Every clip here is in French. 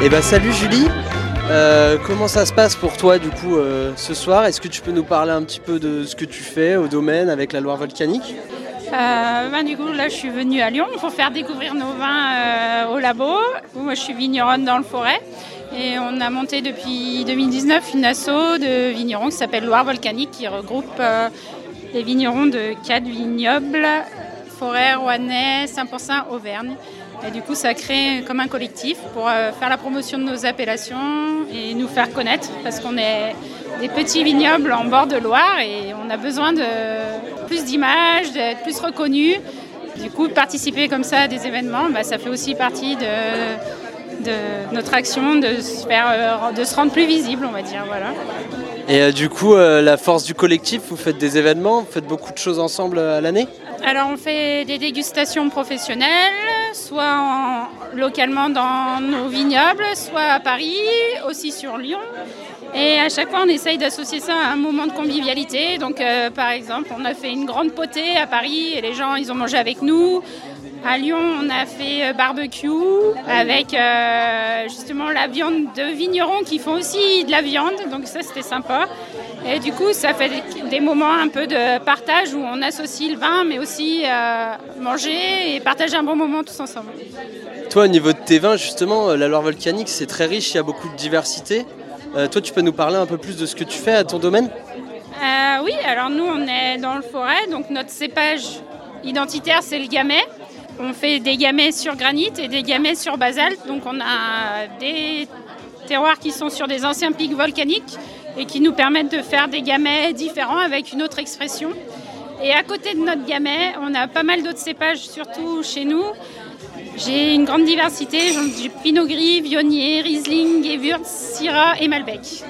Eh ben salut Julie, Euh, comment ça se passe pour toi du coup euh, ce soir? Est-ce que tu peux nous parler un petit peu de ce que tu fais au domaine avec la Loire volcanique? Euh, ben, du coup, là, je suis venue à Lyon pour faire découvrir nos vins au labo. Moi, je suis vigneronne dans le forêt. Et on a monté depuis 2019 une asso de vignerons qui s'appelle Loire Volcanique, qui regroupe euh, les vignerons de quatre vignobles, Forêt, Rouennais, Saint-Pourçain, Auvergne. Et du coup, ça crée comme un collectif pour euh, faire la promotion de nos appellations et nous faire connaître, parce qu'on est des petits vignobles en bord de Loire et on a besoin de plus d'images, d'être plus reconnus. Du coup, participer comme ça à des événements, bah, ça fait aussi partie de, de notre action de se, faire, euh, de se rendre plus visible, on va dire. Voilà. Et euh, du coup, euh, la force du collectif, vous faites des événements, vous faites beaucoup de choses ensemble à l'année? Alors, on fait des dégustations professionnelles, soit en- localement dans nos vignobles, soit à Paris, aussi sur Lyon. Et à chaque fois, on essaye d'associer ça à un moment de convivialité. Donc, euh, par exemple, on a fait une grande potée à Paris et les gens, ils ont mangé avec nous. À Lyon, on a fait euh, barbecue avec euh, justement la viande de vignerons qui font aussi de la viande. Donc ça, c'était sympa. Et du coup, ça fait des, moments un peu de partage où on associe le vin, mais aussi manger et partager un bon moment tous ensemble. Toi, au niveau de tes vins, justement, euh, la Loire volcanique, c'est très riche, il y a beaucoup de diversité. Euh, toi, tu peux nous parler un peu plus de ce que tu fais à ton domaine? Euh, oui, alors nous, on est dans le forêt, donc notre cépage identitaire, c'est le gamay. On fait des gamets sur granit et des gamets sur basalte, donc on a des terroirs qui sont sur des anciens pics volcaniques et qui nous permettent de faire des gamets différents avec une autre expression. Et à côté de notre gamet, on a pas mal d'autres cépages, surtout chez nous. J'ai une grande diversité, j'ai Pinot Gris, Vionnier, Riesling, Gewürz, Syrah et Malbec.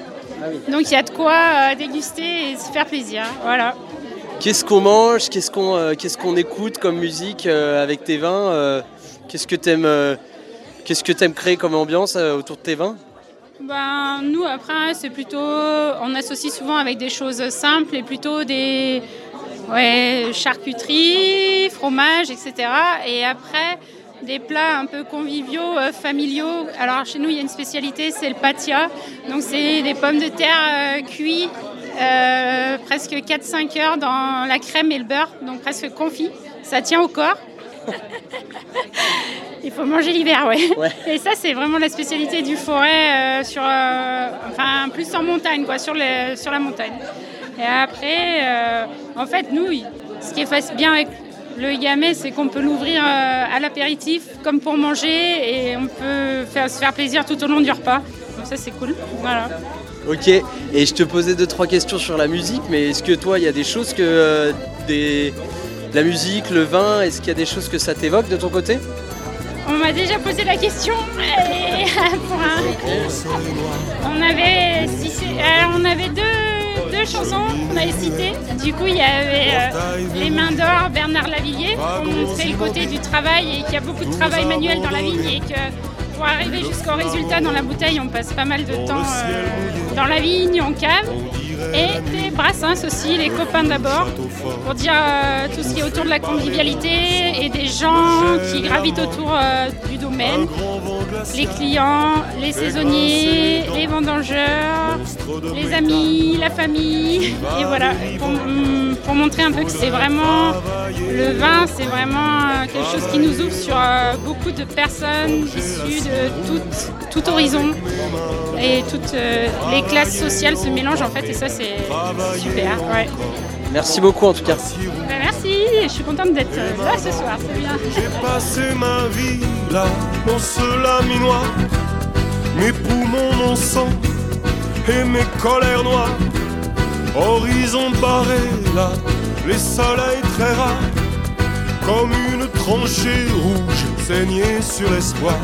Donc il y a de quoi euh, déguster et se faire plaisir. Voilà. Qu'est-ce qu'on mange Qu'est-ce qu'on euh, qu'est-ce qu'on écoute comme musique euh, avec tes vins Qu'est-ce que tu aimes Qu'est-ce que créer comme ambiance autour de tes vins? Ben, nous, après, c'est plutôt. On associe souvent avec des choses simples et plutôt des ouais, charcuteries, fromages, etc. Et après, des plats un peu conviviaux, euh, familiaux. Alors, chez nous, il y a une spécialité, c'est le patia. Donc, c'est des pommes de terre euh, cuites euh, presque 4-5 heures dans la crème et le beurre, donc presque confit. Ça tient au corps. Il faut manger l'hiver, ouais. Ouais. Et ça, c'est vraiment la spécialité du forêt, sur, enfin, plus en montagne, quoi, sur, le- sur la montagne. Et après, en fait, nous, ce qui est bien avec le gamay, c'est qu'on peut l'ouvrir euh, à l'apéritif comme pour manger et on peut faire, se faire plaisir tout au long du repas. Donc ça, c'est cool. Voilà. Ok, et je te posais deux trois questions sur la musique, mais est-ce que toi, il y a des choses que euh, des la musique, le vin, est-ce qu'il y a des choses que ça t'évoque de ton côté? On m'a déjà posé la question. et pour un- On avait, euh, on avait deux, deux chansons avait citées. Du coup, il y avait euh, Les Mains d'Or, Bernard Lavillier, pour montrer le côté du travail et qu'il y a beaucoup de travail manuel dans la vigne et que pour arriver jusqu'au résultat dans la bouteille, on passe pas mal de temps euh, dans la vigne, en cave. Et des brassins aussi, les copains d'abord, pour dire euh, tout ce qui est autour de la convivialité et des gens qui gravitent autour euh, du domaine, les clients, les saisonniers, les vendangeurs, les amis, la famille, et voilà, pour, hum, pour montrer un peu que c'est vraiment, le vin, c'est vraiment euh, quelque chose qui nous ouvre sur euh, beaucoup de personnes issues de tout, tout horizon et toutes euh, les classes sociales se mélangent en fait et ça c'est super. Ouais. Merci beaucoup en tout cas. Ben, merci, je suis contente d'être là ce soir, c'est bien. J'ai passé ma vie là, dans ce laminoir. Mes poumons, mon sang et mes colères noires. Horizon barré là, les soleils très rares. Comme une tranchée rouge saignée sur l'espoir.